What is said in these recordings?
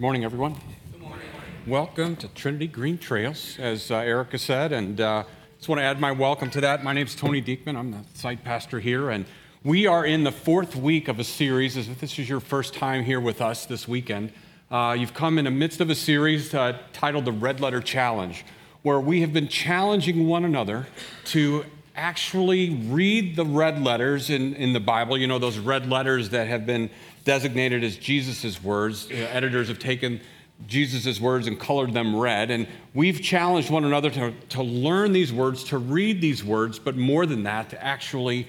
Morning, everyone. Good morning. Welcome to Trinity Green Trails, as uh, Erica said, and uh, just want to add my welcome to that. My name is Tony Diekman. I'm the site pastor here, and we are in the fourth week of a series. If this is your first time here with us this weekend, uh, you've come in the midst of a series uh, titled the Red Letter Challenge, where we have been challenging one another to actually read the red letters in, in the Bible, you know, those red letters that have been designated as Jesus' words. You know, editors have taken Jesus' words and colored them red. And we've challenged one another to, to learn these words, to read these words, but more than that, to actually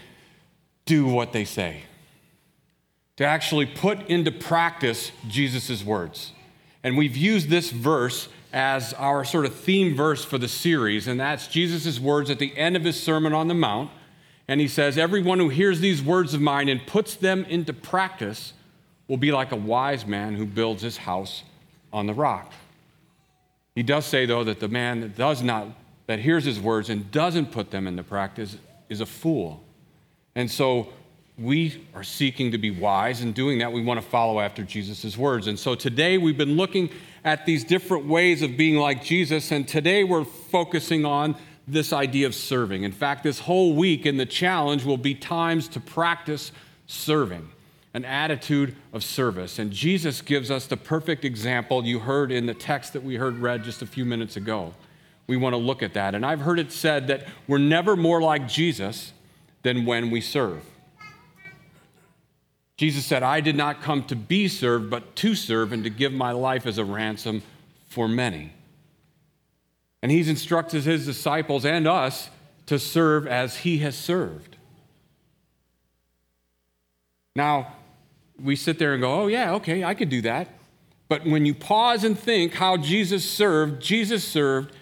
do what they say, to actually put into practice Jesus' words. And we've used this verse as our sort of theme verse for the series, and that's Jesus' words at the end of his Sermon on the Mount. And he says, Everyone who hears these words of mine and puts them into practice will be like a wise man who builds his house on the rock. He does say, though, that the man that does not, that hears his words and doesn't put them into practice is a fool. And so we are seeking to be wise. and doing that, we want to follow after Jesus' words. And so today we've been looking at these different ways of being like Jesus, and today we're focusing on this idea of serving. In fact, this whole week in the challenge will be times to practice serving, an attitude of service. And Jesus gives us the perfect example you heard in the text that we heard read just a few minutes ago. We want to look at that. And I've heard it said that we're never more like Jesus than when we serve. Jesus said, I did not come to be served, but to serve and to give my life as a ransom for many. And he's instructed his disciples and us to serve as he has served. Now, we sit there and go, oh, yeah, okay, I could do that. But when you pause and think how Jesus served, Jesus served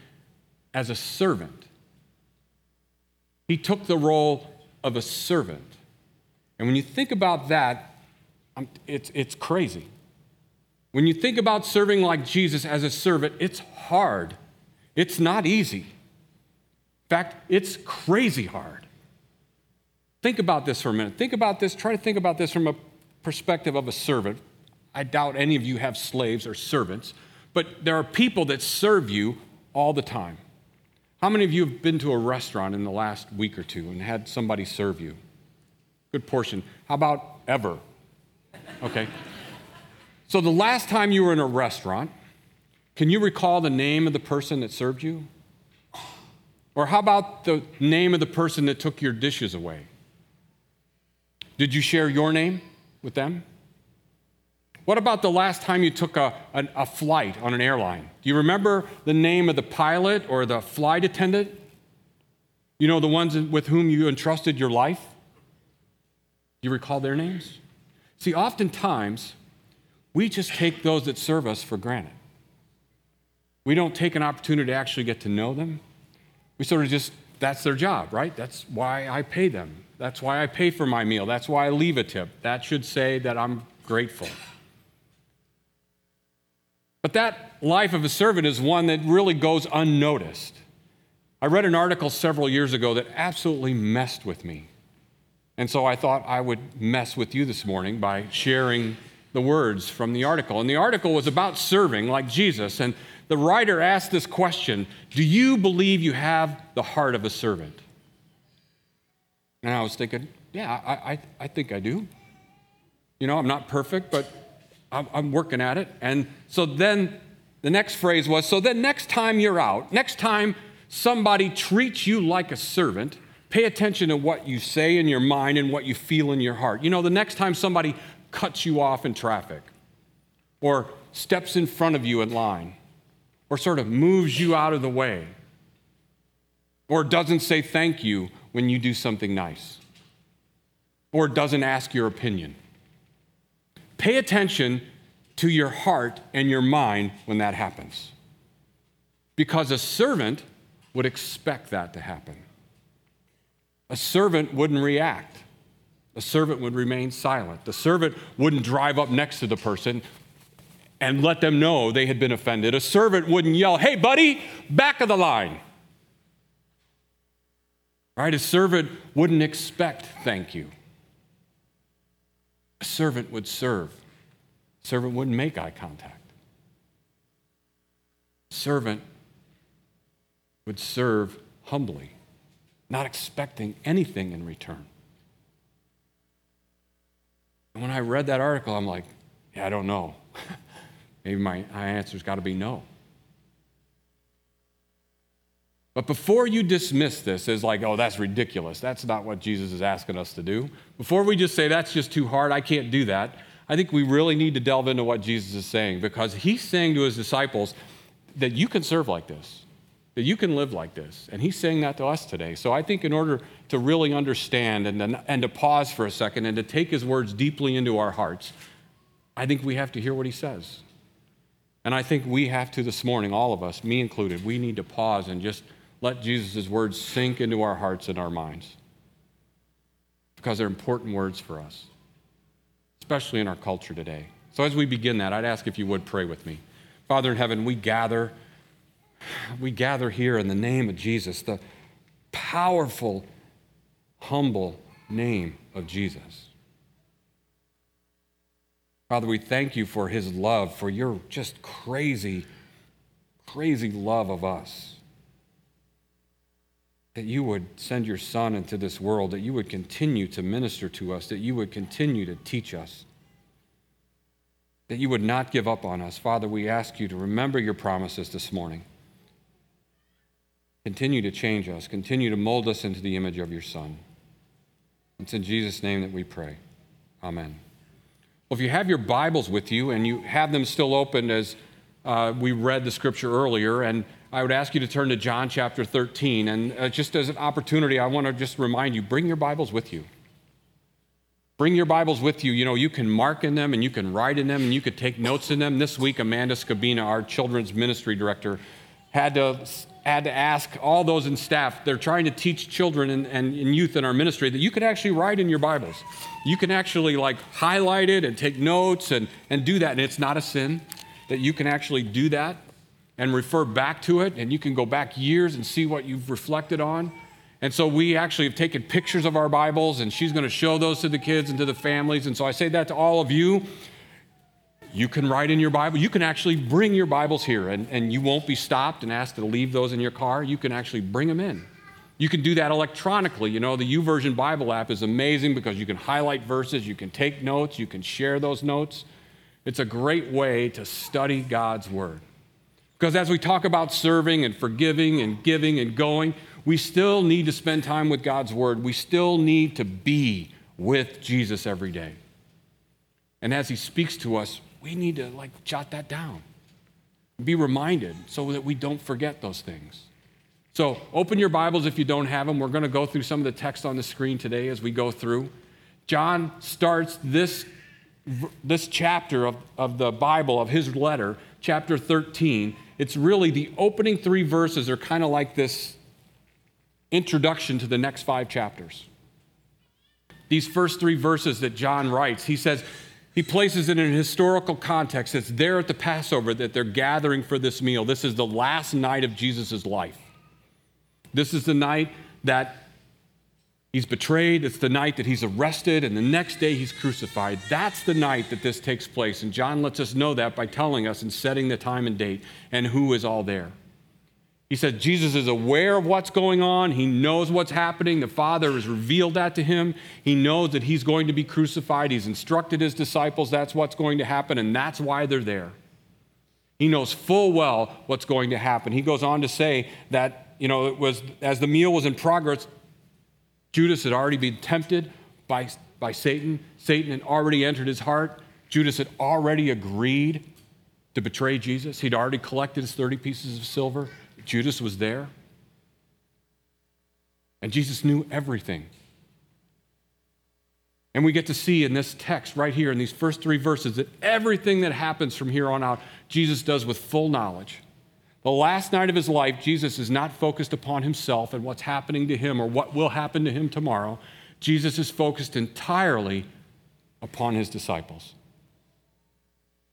as a servant. He took the role of a servant. And when you think about that, it's, it's crazy. When you think about serving like Jesus as a servant, it's hard. It's not easy. In fact, it's crazy hard. Think about this for a minute. Think about this. Try to think about this from a perspective of a servant. I doubt any of you have slaves or servants, but there are people that serve you all the time. How many of you have been to a restaurant in the last week or two and had somebody serve you? Good portion. How about ever? Okay. So the last time you were in a restaurant, can you recall the name of the person that served you? Or how about the name of the person that took your dishes away? Did you share your name with them? What about the last time you took a, a, a, flight on an airline? Do you remember the name of the pilot or the flight attendant? You know, the ones with whom you entrusted your life? Do you recall their names? See, oftentimes, we just take those that serve us for granted. We don't take an opportunity to actually get to know them. We sort of just, that's their job, right? That's why I pay them. That's why I pay for my meal. That's why I leave a tip. That should say that I'm grateful. But that life of a servant is one that really goes unnoticed. I read an article several years ago that absolutely messed with me. And so I thought I would mess with you this morning by sharing the words from the article. And the article was about serving like Jesus. And the writer asked this question Do you believe you have the heart of a servant? And I was thinking, yeah, I, I, I think I do. You know, I'm not perfect, but I'm, I'm working at it. And so then the next phrase was so then next time you're out, next time somebody treats you like a servant, Pay attention to what you say in your mind and what you feel in your heart. You know, the next time somebody cuts you off in traffic, or steps in front of you in line, or sort of moves you out of the way, or doesn't say thank you when you do something nice, or doesn't ask your opinion. Pay attention to your heart and your mind when that happens. Because a servant would expect that to happen. A servant wouldn't react. A servant would remain silent. The servant wouldn't drive up next to the person and let them know they had been offended. A servant wouldn't yell, Hey, buddy, back of the line. Right? A servant wouldn't expect thank you. A servant would serve. A servant wouldn't make eye contact. A servant would serve humbly, not expecting anything in return. And when I read that article, I'm like, yeah, I don't know. Maybe my, my answer's got to be no. But before you dismiss this as like, oh, that's ridiculous, that's not what Jesus is asking us to do, before we just say that's just too hard, I can't do that, I think we really need to delve into what Jesus is saying because he's saying to his disciples that you can serve like this, that you can live like this. And he's saying that to us today. So I think in order to really understand and, to, and to pause for a second and to take his words deeply into our hearts, I think we have to hear what he says. And I think we have to this morning, all of us, me included, we need to pause and just let Jesus' words sink into our hearts and our minds because they're important words for us, especially in our culture today. So, as we begin that, I'd ask if you would pray with me. Father in heaven, we gather, we gather here in the name of Jesus, the powerful, humble name of Jesus. Father, we thank you for his love, for your just crazy, crazy love of us that you would send your Son into this world, that you would continue to minister to us, that you would continue to teach us, that you would not give up on us. Father, we ask you to remember your promises this morning. Continue to change us, continue to mold us into the image of your Son. It's in Jesus' name that we pray. Amen. Well, if you have your Bibles with you and you have them still open as uh, we read the scripture earlier, and I would ask you to turn to John chapter 13. And uh, just as an opportunity, I want to just remind you bring your Bibles with you. Bring your Bibles with you. You know, you can mark in them and you can write in them and you could take notes in them. This week, Amanda Scabina, our children's ministry director, had to, had to ask all those in staff, they're trying to teach children and, and, and youth in our ministry that you can actually write in your Bibles. You can actually like highlight it and take notes and, and do that. And it's not a sin that you can actually do that and refer back to it, and you can go back years and see what you've reflected on. And so we actually have taken pictures of our Bibles, and she's going to show those to the kids and to the families. And so I say that to all of you. You can write in your Bible. You can actually bring your Bibles here, and, and you won't be stopped and asked to leave those in your car. You can actually bring them in. You can do that electronically. You know, the YouVersion Bible app is amazing because you can highlight verses, you can take notes, you can share those notes. It's a great way to study God's Word. Because as we talk about serving and forgiving and giving and going, we still need to spend time with God's Word. We still need to be with Jesus every day. And as He speaks to us, we need to like jot that down, be reminded so that we don't forget those things. So open your Bibles if you don't have them. We're going to go through some of the text on the screen today as we go through. John starts this, this chapter of, of the Bible, of his letter, chapter 13 it's really the opening three verses are kind of like this introduction to the next five chapters. These first three verses that John writes, he says, he places it in a historical context. It's there at the Passover that they're gathering for this meal. This is the last night of Jesus' life. This is the night that He's betrayed. It's the night that he's arrested, and the next day he's crucified. That's the night that this takes place. And John lets us know that by telling us and setting the time and date and who is all there. He said Jesus is aware of what's going on. He knows what's happening. The Father has revealed that to him. He knows that he's going to be crucified. He's instructed his disciples that's what's going to happen, and that's why they're there. He knows full well what's going to happen. He goes on to say that, you know, it was as the meal was in progress, Judas had already been tempted by, by Satan. Satan had already entered his heart. Judas had already agreed to betray Jesus. He'd already collected his 30 pieces of silver. Judas was there. And Jesus knew everything. And we get to see in this text right here in these first three verses that everything that happens from here on out, Jesus does with full knowledge. The last night of his life, Jesus is not focused upon himself and what's happening to him or what will happen to him tomorrow. Jesus is focused entirely upon his disciples.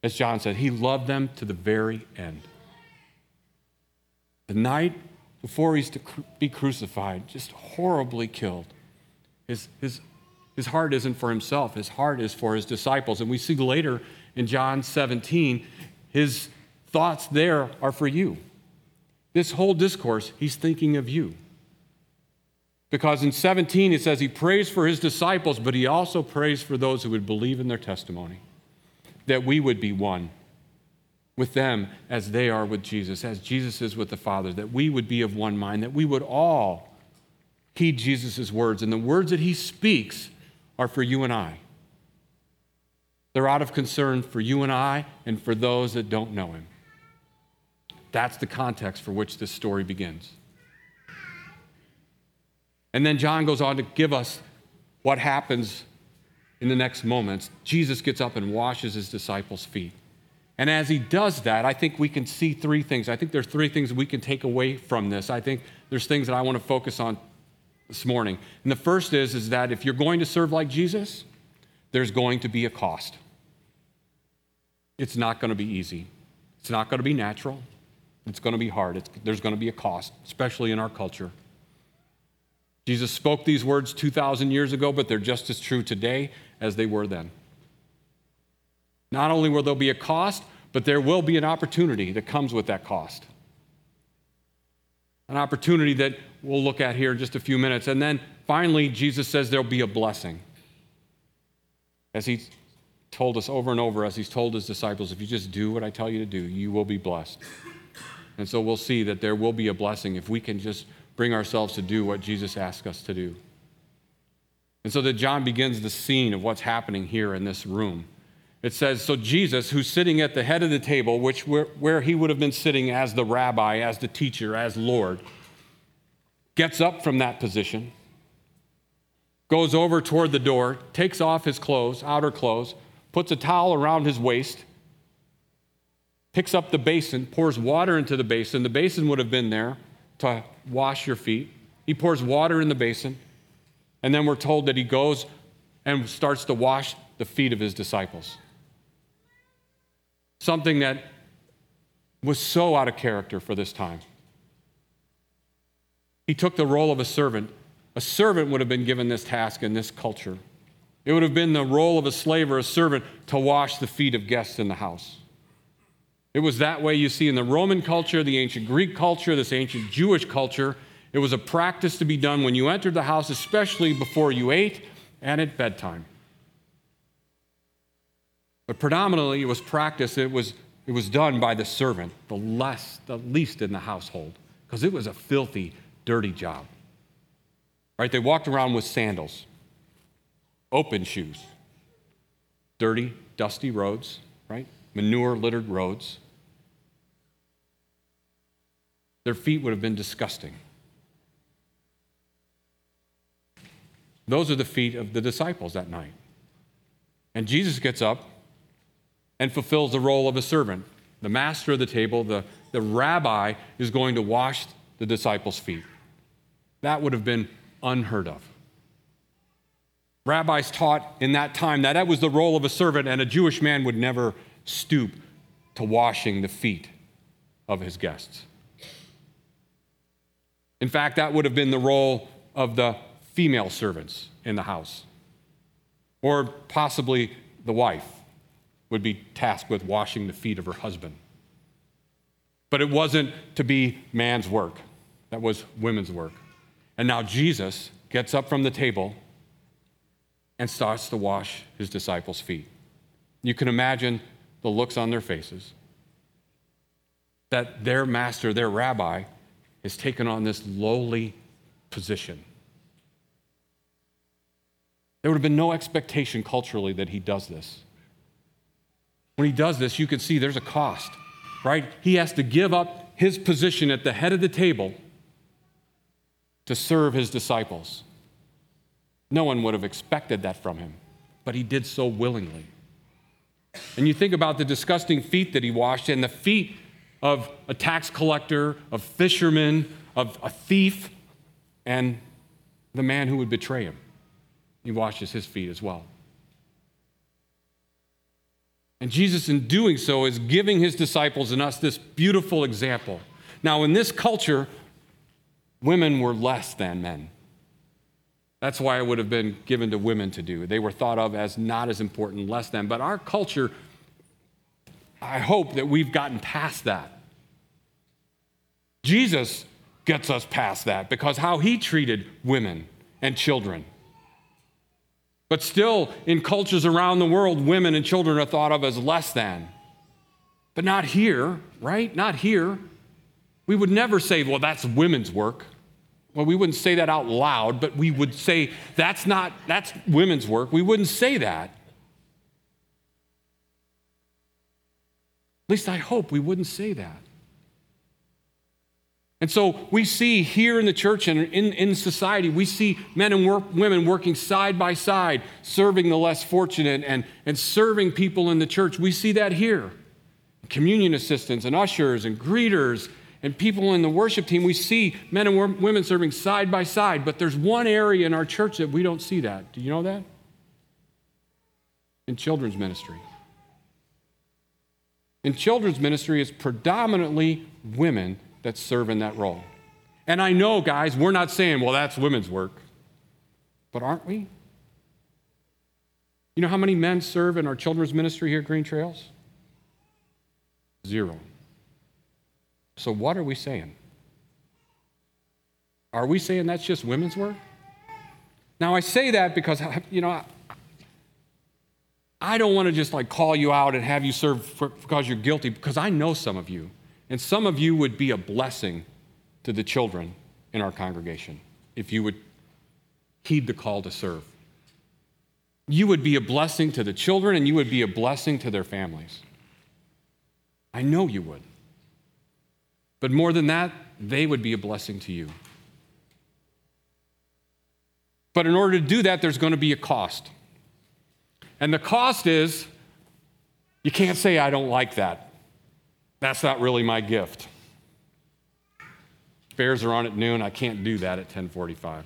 As John said, he loved them to the very end. The night before he's to be crucified, just horribly killed. His, his, his heart isn't for himself, his heart is for his disciples. And we see later in John 17, his thoughts there are for you. This whole discourse, he's thinking of you. Because in 17, it says he prays for his disciples, but he also prays for those who would believe in their testimony, that we would be one with them as they are with Jesus, as Jesus is with the Father, that we would be of one mind, that we would all heed Jesus' words. And the words that he speaks are for you and I. They're out of concern for you and I and for those that don't know him. That's the context for which this story begins. And then John goes on to give us what happens in the next moments. Jesus gets up and washes his disciples' feet. And as he does that, I think we can see three things. I think there's three things we can take away from this. I think there's things that I want to focus on this morning. And the first is, is that if you're going to serve like Jesus, there's going to be a cost. It's not going to be easy. It's not going to be natural. It's going to be hard. It's, there's going to be a cost, especially in our culture. Jesus spoke these words 2,000 years ago, but they're just as true today as they were then. Not only will there be a cost, but there will be an opportunity that comes with that cost. An opportunity that we'll look at here in just a few minutes. And then finally, Jesus says there'll be a blessing. As he told us over and over, as he's told his disciples, if you just do what I tell you to do, you will be blessed. And so we'll see that there will be a blessing if we can just bring ourselves to do what Jesus asked us to do. And so that John begins the scene of what's happening here in this room. It says, So Jesus, who's sitting at the head of the table, which where, where he would have been sitting as the rabbi, as the teacher, as Lord, gets up from that position, goes over toward the door, takes off his clothes, outer clothes, puts a towel around his waist, picks up the basin, pours water into the basin. The basin would have been there to wash your feet. He pours water in the basin, and then we're told that he goes and starts to wash the feet of his disciples. Something that was so out of character for this time. He took the role of a servant. A servant would have been given this task in this culture. It would have been the role of a slave or a servant to wash the feet of guests in the house. It was that way you see in the Roman culture, the ancient Greek culture, this ancient Jewish culture. It was a practice to be done when you entered the house, especially before you ate and at bedtime. But predominantly, it was practice, it was, it was done by the servant, the less, the least in the household, because it was a filthy, dirty job. Right? They walked around with sandals, open shoes, dirty, dusty roads, right? Manure littered roads. Their feet would have been disgusting. Those are the feet of the disciples that night. And Jesus gets up and fulfills the role of a servant. The master of the table, the, the rabbi, is going to wash the disciples' feet. That would have been unheard of. Rabbis taught in that time that that was the role of a servant, and a Jewish man would never stoop to washing the feet of his guests. In fact, that would have been the role of the female servants in the house, or possibly the wife would be tasked with washing the feet of her husband. But it wasn't to be man's work, that was women's work. And now Jesus gets up from the table and starts to wash his disciples' feet. You can imagine the looks on their faces that their master, their rabbi, has taken on this lowly position. There would have been no expectation culturally that he does this. When he does this, you can see there's a cost, right? He has to give up his position at the head of the table to serve his disciples. No one would have expected that from him, but he did so willingly. And you think about the disgusting feet that he washed and the feet of a tax collector, of fishermen, of a thief, and the man who would betray him. He washes his feet as well. And Jesus, in doing so, is giving his disciples and us this beautiful example. Now, in this culture, women were less than men. That's why it would have been given to women to do. They were thought of as not as important, less than. But our culture I hope that we've gotten past that. Jesus gets us past that because how he treated women and children. But still, in cultures around the world, women and children are thought of as less than. But not here, right? Not here. We would never say, well, that's women's work. Well, we wouldn't say that out loud, but we would say, that's not, that's women's work. We wouldn't say that. At least I hope we wouldn't say that. And so we see here in the church and in, in society, we see men and work, women working side by side, serving the less fortunate and, and serving people in the church. We see that here. Communion assistants and ushers and greeters and people in the worship team, we see men and women serving side by side. But there's one area in our church that we don't see that. Do you know that? In children's ministry. In children's ministry, it's predominantly women that serve in that role. And I know, guys, we're not saying, well, that's women's work. But aren't we? You know how many men serve in our children's ministry here at Green Trails? Zero. So, what are we saying? Are we saying that's just women's work? Now, I say that because, you know, I don't want to just like call you out and have you serve for, because you're guilty, because I know some of you. And some of you would be a blessing to the children in our congregation if you would heed the call to serve. You would be a blessing to the children and you would be a blessing to their families. I know you would. But more than that, they would be a blessing to you. But in order to do that, there's going to be a cost. And the cost is you can't say, I don't like that. That's not really my gift. Bears are on at noon. I can't do that at 1045.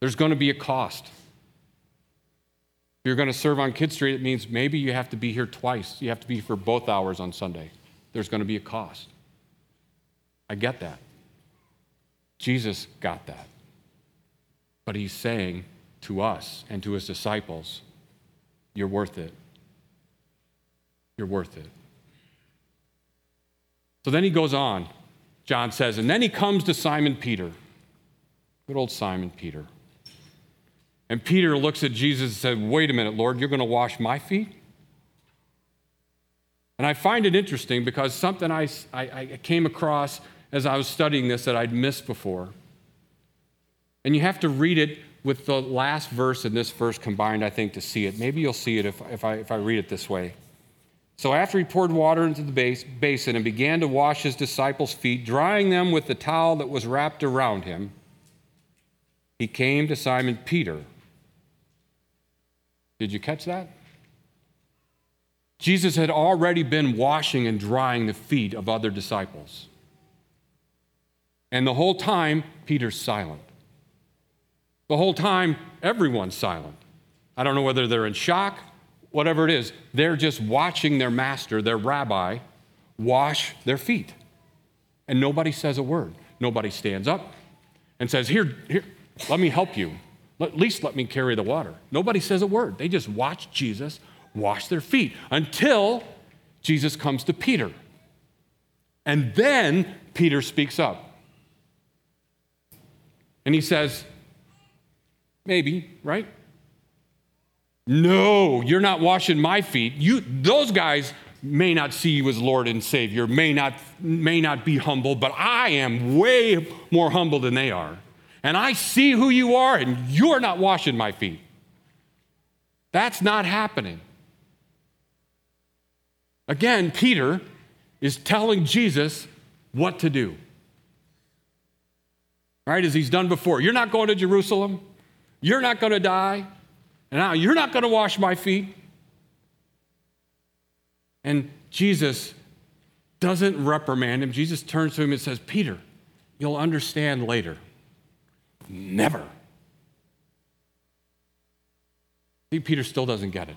There's going to be a cost. If you're going to serve on Kid Street, it means maybe you have to be here twice. You have to be for both hours on Sunday. There's going to be a cost. I get that. Jesus got that. But he's saying to us and to his disciples, You're worth it. You're worth it. So then he goes on, John says, and then he comes to Simon Peter. Good old Simon Peter. And Peter looks at Jesus and said, Wait a minute, Lord, you're going to wash my feet? And I find it interesting because something I, I, I, came across as I was studying this that I'd missed before. And you have to read it with the last verse and this verse combined, I think, to see it. Maybe you'll see it if, if, I, if I read it this way. So after he poured water into the base, basin and began to wash his disciples' feet, drying them with the towel that was wrapped around him, he came to Simon Peter. Did you catch that? Jesus had already been washing and drying the feet of other disciples. And the whole time, Peter's silent. The whole time, everyone's silent. I don't know whether they're in shock whatever it is, they're just watching their master, their rabbi, wash their feet. And nobody says a word. Nobody stands up and says, Here, here, let me help you. At least let me carry the water. Nobody says a word. They just watch Jesus wash their feet until Jesus comes to Peter. And then Peter speaks up. And he says, Maybe, right? No, you're not washing my feet. You, those guys may not see you as Lord and Savior, may not, may not be humble, but I am way more humble than they are. And I see who you are, and you're not washing my feet. That's not happening. Again, Peter is telling Jesus what to do. Right, as he's done before. You're not going to Jerusalem. You're not going to die. And now you're not going to wash my feet. And Jesus doesn't reprimand him. Jesus turns to him and says, Peter, you'll understand later. Never. See, Peter still doesn't get it.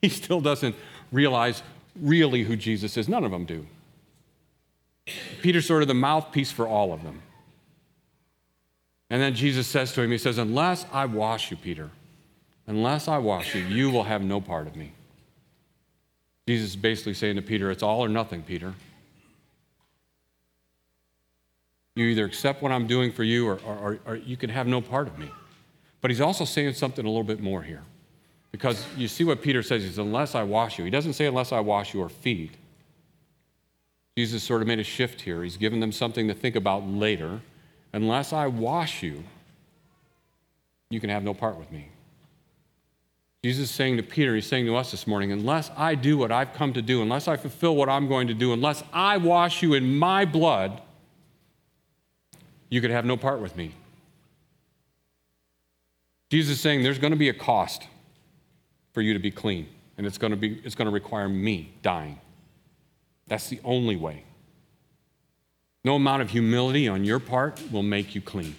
He still doesn't realize really who Jesus is. None of them do. Peter's sort of the mouthpiece for all of them. And then Jesus says to him, He says, Unless I wash you, Peter, Unless I wash you, you will have no part of me. Jesus is basically saying to Peter, It's all or nothing, Peter. You either accept what I'm doing for you or, or, or, you can have no part of me. But he's also saying something a little bit more here. Because you see what Peter says, he says, unless I wash you. He doesn't say unless I wash your feet. Jesus sort of made a shift here. He's given them something to think about later. Unless I wash you, you can have no part with me. Jesus is saying to Peter, he's saying to us this morning, unless I do what I've come to do, unless I fulfill what I'm going to do, unless I wash you in my blood, you could have no part with me. Jesus is saying there's going to be a cost for you to be clean, and it's going to, be, it's going to require me dying. That's the only way. No amount of humility on your part will make you clean.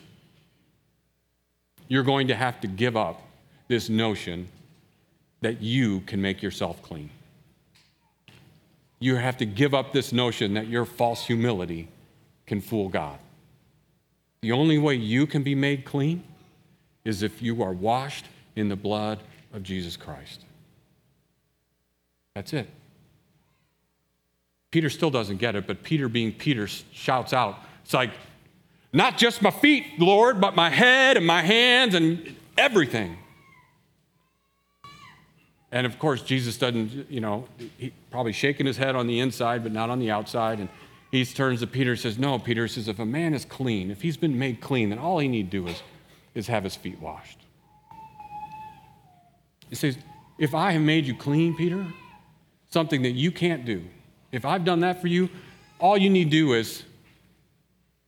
You're going to have to give up this notion that you can make yourself clean. You have to give up this notion that your false humility can fool God. The only way you can be made clean is if you are washed in the blood of Jesus Christ. That's it. Peter still doesn't get it, but Peter, being Peter, shouts out, It's like, not just my feet, Lord, but my head and my hands and everything. And of course, Jesus doesn't, you know, he probably shaking his head on the inside, but not on the outside. And he turns to Peter and says, No, Peter says, if a man is clean, if he's been made clean, then all he need do is, is have his feet washed. He says, If I have made you clean, Peter, something that you can't do, if I've done that for you, all you need to do is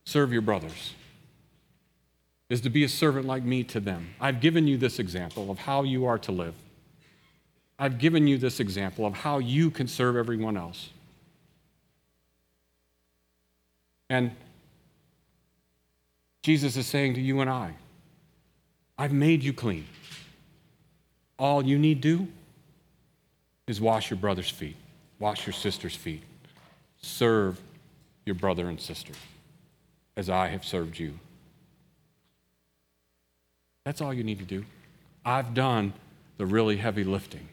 serve your brothers, is to be a servant like me to them. I've given you this example of how you are to live. I've given you this example of how you can serve everyone else. And Jesus is saying to you and I, I've made you clean. All you need to do is wash your brother's feet, wash your sister's feet, serve your brother and sister as I have served you. That's all you need to do. I've done the really heavy lifting.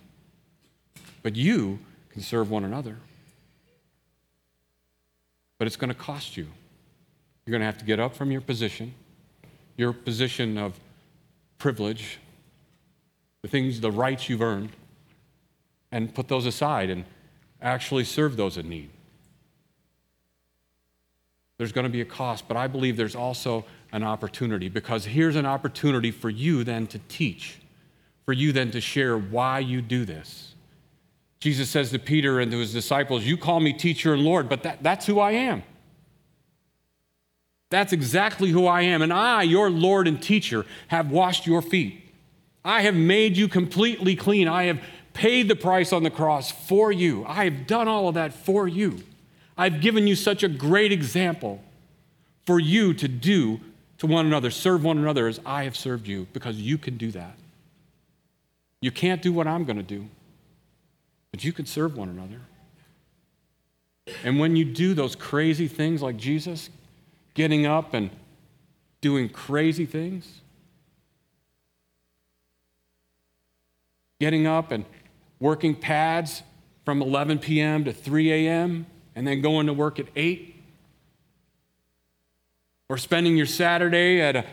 But you can serve one another but it's going to cost you. You're going to have to get up from your position, your position of privilege, the things, the rights you've earned, and put those aside and actually serve those in need. There's going to be a cost, but I believe there's also an opportunity because here's an opportunity for you then to teach, for you then to share why you do this. Jesus says to Peter and to his disciples, You call me teacher and Lord, but that, that's who I am. That's exactly who I am. And I, your Lord and teacher, have washed your feet. I have made you completely clean. I have paid the price on the cross for you. I have done all of that for you. I've given you such a great example for you to do to one another, serve one another as I have served you, because you can do that. You can't do what I'm going to do. But you can serve one another. And when you do those crazy things like Jesus, getting up and doing crazy things, getting up and working pads from 11 p.m. to 3 a.m., and then going to work at 8, or spending your Saturday at a,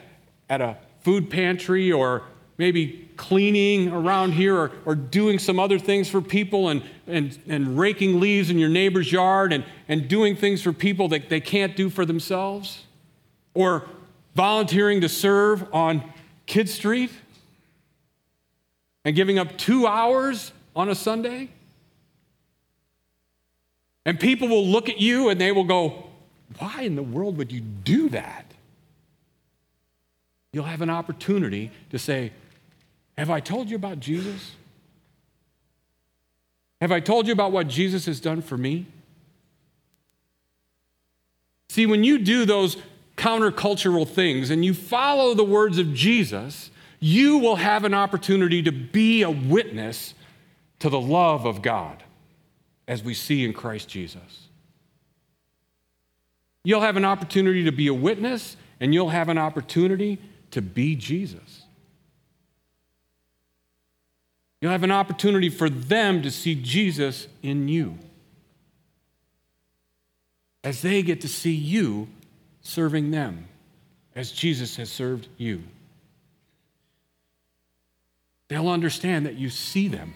at a food pantry or maybe cleaning around here or, or doing some other things for people and, and, and raking leaves in your neighbor's yard and, and doing things for people that they can't do for themselves, or volunteering to serve on Kid Street and giving up two hours on a Sunday. And people will look at you and they will go, Why in the world would you do that? You'll have an opportunity to say, have I told you about Jesus? Have I told you about what Jesus has done for me? See, when you do those countercultural things and you follow the words of Jesus, you will have an opportunity to be a witness to the love of God as we see in Christ Jesus. You'll have an opportunity to be a witness and you'll have an opportunity to be Jesus. You'll have an opportunity for them to see Jesus in you as they get to see you serving them as Jesus has served you. They'll understand that you see them.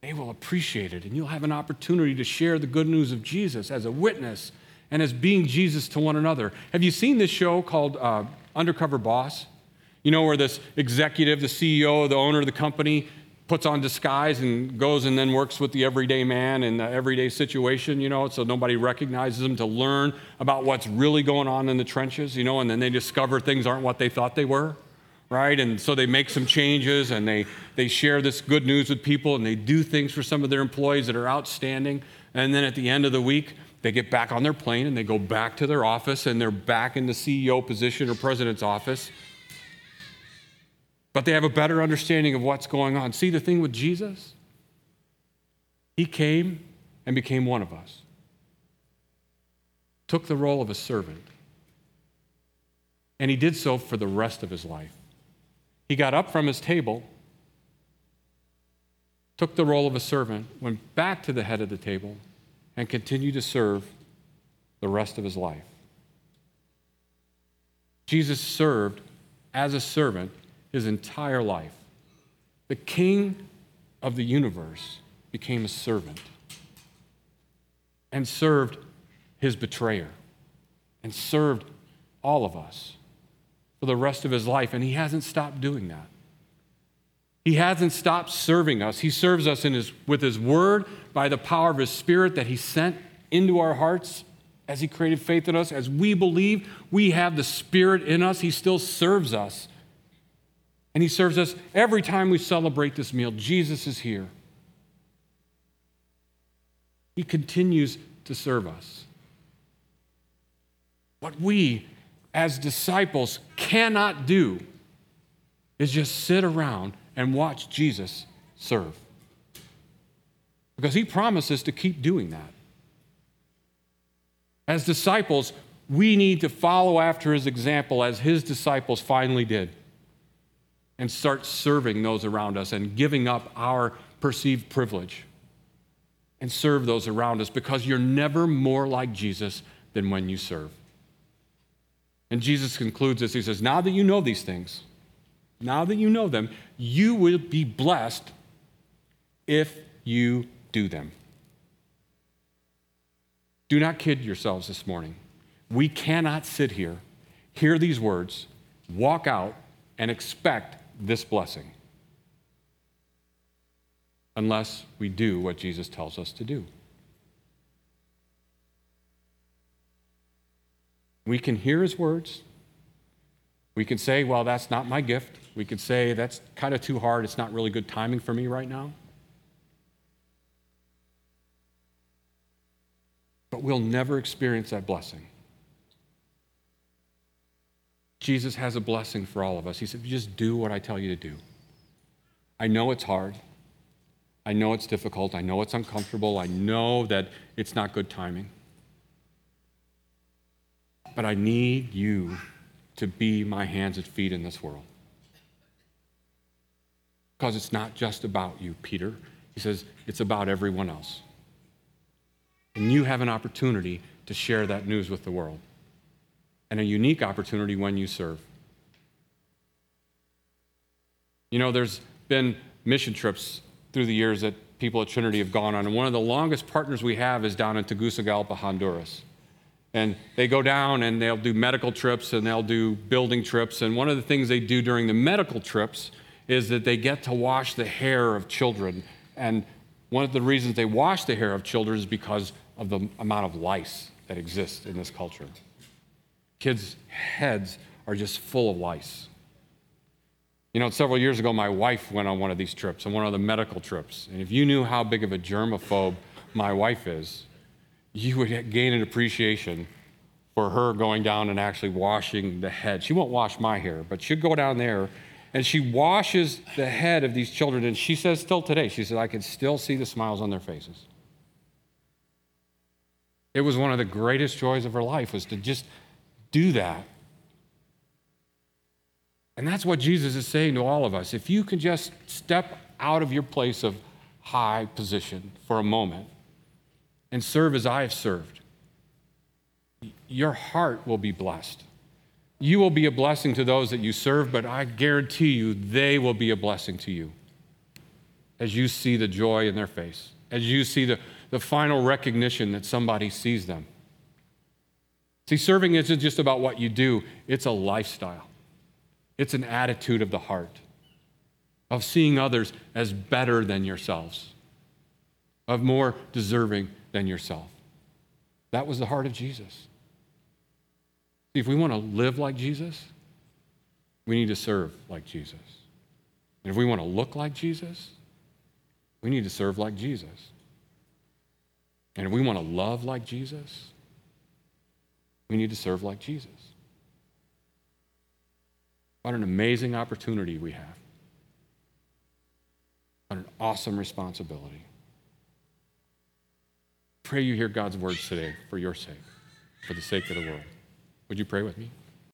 They will appreciate it, and you'll have an opportunity to share the good news of Jesus as a witness and as being Jesus to one another. Have you seen this show called uh, Undercover Boss? You know, where this executive, the CEO, the owner of the company, puts on disguise and goes and then works with the everyday man in the everyday situation, you know, so nobody recognizes him to learn about what's really going on in the trenches, you know, and then they discover things aren't what they thought they were, right? And so they make some changes and they, they share this good news with people and they do things for some of their employees that are outstanding. And then at the end of the week, they get back on their plane and they go back to their office and they're back in the CEO position or president's office but they have a better understanding of what's going on. See the thing with Jesus? He came and became one of us, took the role of a servant, and he did so for the rest of his life. He got up from his table, took the role of a servant, went back to the head of the table, and continued to serve the rest of his life. Jesus served as a servant his entire life. The king of the universe became a servant and served his betrayer and served all of us for the rest of his life. And he hasn't stopped doing that. He hasn't stopped serving us. He serves us in his, with his word by the power of his spirit that he sent into our hearts as he created faith in us. As we believe we have the spirit in us, he still serves us and He serves us every time we celebrate this meal. Jesus is here. He continues to serve us. What we as disciples cannot do is just sit around and watch Jesus serve. Because he promises to keep doing that. As disciples, we need to follow after his example as his disciples finally did and start serving those around us and giving up our perceived privilege and serve those around us because you're never more like Jesus than when you serve. And Jesus concludes this. He says, Now that you know these things, now that you know them, you will be blessed if you do them. Do not kid yourselves this morning. We cannot sit here, hear these words, walk out, and expect this blessing unless we do what Jesus tells us to do. We can hear his words. We can say, well, that's not my gift. We could say, that's kind of too hard. It's not really good timing for me right now. But we'll never experience that blessing. Jesus has a blessing for all of us. He said, just do what I tell you to do. I know it's hard. I know it's difficult. I know it's uncomfortable. I know that it's not good timing. But I need you to be my hands and feet in this world. Because it's not just about you, Peter. He says, it's about everyone else. And you have an opportunity to share that news with the world and a unique opportunity when you serve. You know, there's been mission trips through the years that people at Trinity have gone on, and one of the longest partners we have is down in Tegucigalpa, Honduras. And they go down and they'll do medical trips and they'll do building trips. And one of the things they do during the medical trips is that they get to wash the hair of children. And one of the reasons they wash the hair of children is because of the amount of lice that exists in this culture. Kids' heads are just full of lice. You know, several years ago, my wife went on one of these trips, on one of the medical trips. And if you knew how big of a germaphobe my wife is, you would gain an appreciation for her going down and actually washing the head. She won't wash my hair, but she'll go down there and she washes the head of these children. And she says, still today, she says, I can still see the smiles on their faces. It was one of the greatest joys of her life was to just do that. And that's what Jesus is saying to all of us. If you can just step out of your place of high position for a moment and serve as I have served, your heart will be blessed. You will be a blessing to those that you serve, but I guarantee you they will be a blessing to you as you see the joy in their face, as you see the, the final recognition that somebody sees them. See, serving isn't just about what you do, it's a lifestyle, it's an attitude of the heart, of seeing others as better than yourselves, of more deserving than yourself. That was the heart of Jesus. See, if we want to live like Jesus, we need to serve like Jesus. And if we want to look like Jesus, we need to serve like Jesus. And if we want to love like Jesus, we need to serve like Jesus. What an amazing opportunity we have. What an awesome responsibility. Pray you hear God's words today for your sake, for the sake of the world. Would you pray with me?